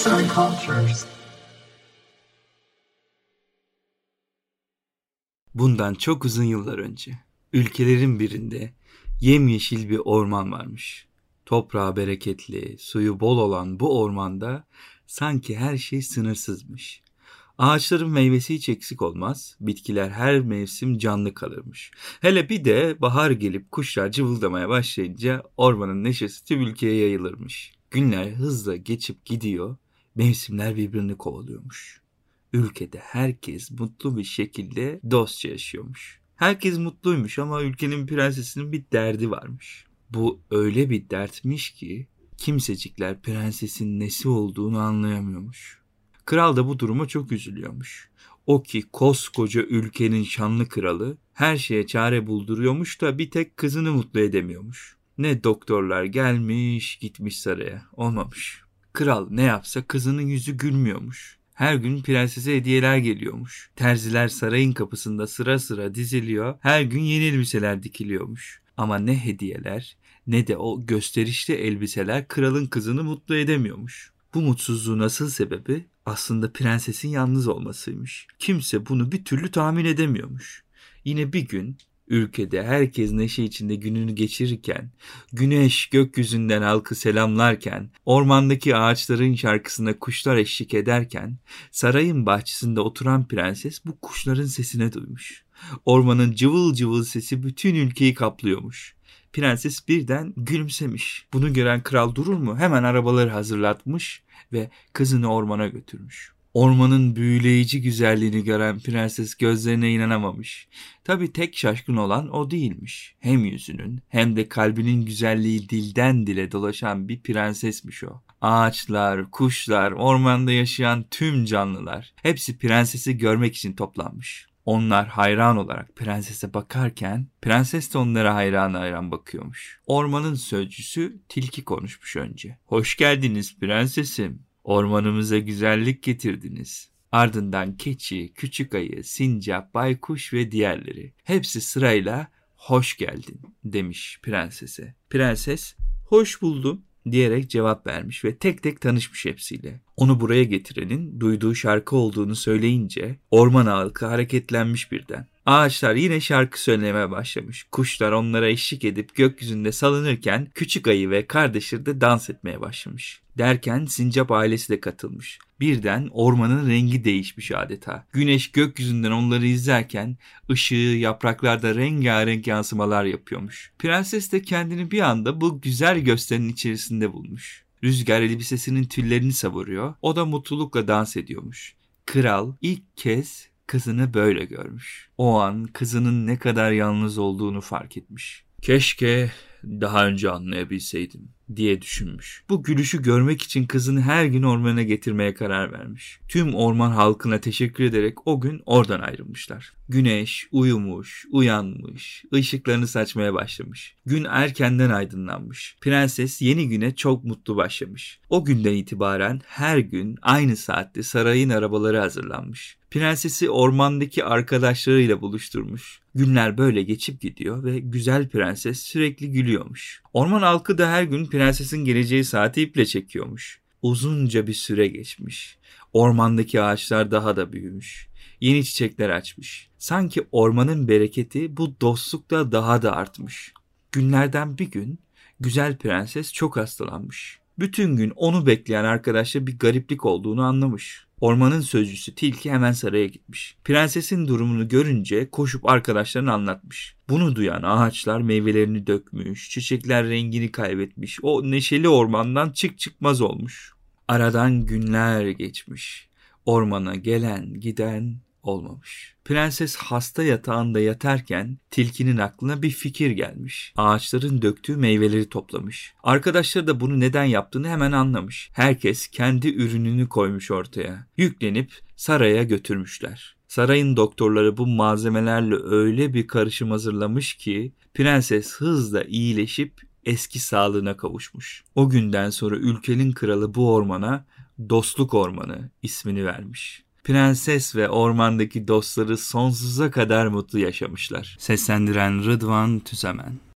Arts and Cultures. Bundan çok uzun yıllar önce ülkelerin birinde yemyeşil bir orman varmış. Toprağı bereketli, suyu bol olan bu ormanda sanki her şey sınırsızmış. Ağaçların meyvesi hiç eksik olmaz, bitkiler her mevsim canlı kalırmış. Hele bir de bahar gelip kuşlar cıvıldamaya başlayınca ormanın neşesi tüm ülkeye yayılırmış. Günler hızla geçip gidiyor, mevsimler birbirini kovalıyormuş. Ülkede herkes mutlu bir şekilde dostça yaşıyormuş. Herkes mutluymuş ama ülkenin prensesinin bir derdi varmış. Bu öyle bir dertmiş ki kimsecikler prensesin nesi olduğunu anlayamıyormuş. Kral da bu duruma çok üzülüyormuş. O ki koskoca ülkenin şanlı kralı her şeye çare bulduruyormuş da bir tek kızını mutlu edemiyormuş. Ne doktorlar gelmiş gitmiş saraya olmamış. Kral ne yapsa kızının yüzü gülmüyormuş. Her gün prensese hediyeler geliyormuş. Terziler sarayın kapısında sıra sıra diziliyor. Her gün yeni elbiseler dikiliyormuş. Ama ne hediyeler ne de o gösterişli elbiseler kralın kızını mutlu edemiyormuş. Bu mutsuzluğun asıl sebebi aslında prensesin yalnız olmasıymış. Kimse bunu bir türlü tahmin edemiyormuş. Yine bir gün ülkede herkes neşe içinde gününü geçirirken, güneş gökyüzünden halkı selamlarken, ormandaki ağaçların şarkısına kuşlar eşlik ederken, sarayın bahçesinde oturan prenses bu kuşların sesine duymuş. Ormanın cıvıl cıvıl sesi bütün ülkeyi kaplıyormuş. Prenses birden gülümsemiş. Bunu gören kral durur mu? Hemen arabaları hazırlatmış ve kızını ormana götürmüş. Ormanın büyüleyici güzelliğini gören prenses gözlerine inanamamış. Tabi tek şaşkın olan o değilmiş. Hem yüzünün hem de kalbinin güzelliği dilden dile dolaşan bir prensesmiş o. Ağaçlar, kuşlar, ormanda yaşayan tüm canlılar hepsi prensesi görmek için toplanmış. Onlar hayran olarak prensese bakarken prenses de onlara hayran hayran bakıyormuş. Ormanın sözcüsü tilki konuşmuş önce. Hoş geldiniz prensesim. Ormanımıza güzellik getirdiniz. Ardından keçi, küçük ayı, sincap, baykuş ve diğerleri. Hepsi sırayla hoş geldin demiş prensese. Prenses hoş buldum diyerek cevap vermiş ve tek tek tanışmış hepsiyle. Onu buraya getirenin duyduğu şarkı olduğunu söyleyince orman halkı hareketlenmiş birden. Ağaçlar yine şarkı söylemeye başlamış. Kuşlar onlara eşlik edip gökyüzünde salınırken küçük ayı ve kardeşleri de dans etmeye başlamış. Derken sincap ailesi de katılmış. Birden ormanın rengi değişmiş adeta. Güneş gökyüzünden onları izlerken ışığı yapraklarda rengarenk yansımalar yapıyormuş. Prenses de kendini bir anda bu güzel gösterinin içerisinde bulmuş. Rüzgar elbisesinin tüllerini savuruyor. O da mutlulukla dans ediyormuş. Kral ilk kez kızını böyle görmüş. O an kızının ne kadar yalnız olduğunu fark etmiş. Keşke daha önce anlayabilseydim diye düşünmüş. Bu gülüşü görmek için kızını her gün ormana getirmeye karar vermiş. Tüm orman halkına teşekkür ederek o gün oradan ayrılmışlar. Güneş uyumuş, uyanmış, ışıklarını saçmaya başlamış. Gün erkenden aydınlanmış. Prenses yeni güne çok mutlu başlamış. O günden itibaren her gün aynı saatte sarayın arabaları hazırlanmış. Prensesi ormandaki arkadaşlarıyla buluşturmuş. Günler böyle geçip gidiyor ve güzel prenses sürekli gülüyormuş. Orman halkı da her gün prensesin geleceği saati iple çekiyormuş. Uzunca bir süre geçmiş. Ormandaki ağaçlar daha da büyümüş. Yeni çiçekler açmış. Sanki ormanın bereketi bu dostlukta daha da artmış. Günlerden bir gün güzel prenses çok hastalanmış. Bütün gün onu bekleyen arkadaşla bir gariplik olduğunu anlamış. Ormanın sözcüsü Tilki hemen saraya gitmiş. Prensesin durumunu görünce koşup arkadaşlarına anlatmış. Bunu duyan ağaçlar meyvelerini dökmüş, çiçekler rengini kaybetmiş. O neşeli ormandan çık çıkmaz olmuş. Aradan günler geçmiş. Ormana gelen giden olmamış. Prenses hasta yatağında yatarken tilkinin aklına bir fikir gelmiş. Ağaçların döktüğü meyveleri toplamış. Arkadaşları da bunu neden yaptığını hemen anlamış. Herkes kendi ürününü koymuş ortaya. Yüklenip saraya götürmüşler. Sarayın doktorları bu malzemelerle öyle bir karışım hazırlamış ki prenses hızla iyileşip eski sağlığına kavuşmuş. O günden sonra ülkenin kralı bu ormana Dostluk Ormanı ismini vermiş. Prenses ve ormandaki dostları sonsuza kadar mutlu yaşamışlar. Seslendiren Rıdvan Tüsemen